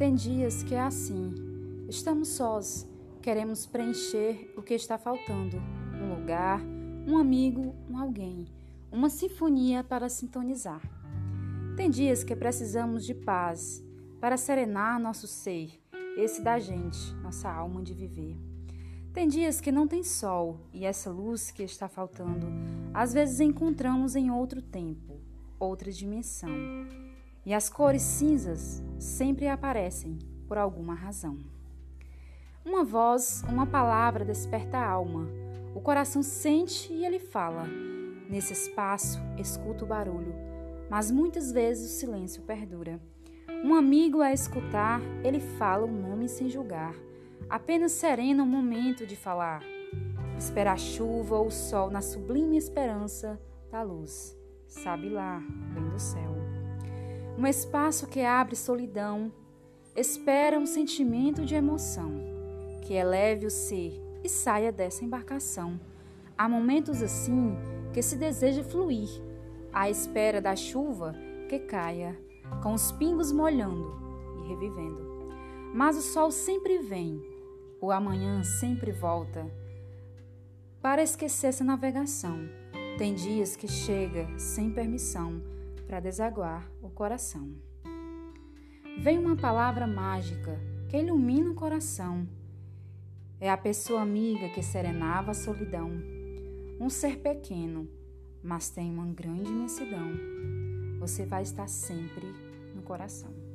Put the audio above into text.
Tem dias que é assim. Estamos sós, queremos preencher o que está faltando: um lugar, um amigo, um alguém, uma sinfonia para sintonizar. Tem dias que precisamos de paz para serenar nosso ser, esse da gente, nossa alma de viver. Tem dias que não tem sol e essa luz que está faltando, às vezes encontramos em outro tempo, outra dimensão. E as cores cinzas sempre aparecem por alguma razão. Uma voz, uma palavra desperta a alma. O coração sente e ele fala. Nesse espaço, escuta o barulho, mas muitas vezes o silêncio perdura. Um amigo a escutar, ele fala o nome sem julgar. Apenas serena o momento de falar. Espera a chuva ou o sol na sublime esperança da luz. Sabe lá, vem do céu. Um espaço que abre solidão, espera um sentimento de emoção, que eleve o ser e saia dessa embarcação. Há momentos assim que se deseja fluir, à espera da chuva que caia, com os pingos molhando e revivendo. Mas o sol sempre vem, o amanhã sempre volta. Para esquecer essa navegação, tem dias que chega sem permissão para desaguar o coração. Vem uma palavra mágica que ilumina o coração. É a pessoa amiga que serenava a solidão. Um ser pequeno, mas tem uma grande imensidão. Você vai estar sempre no coração.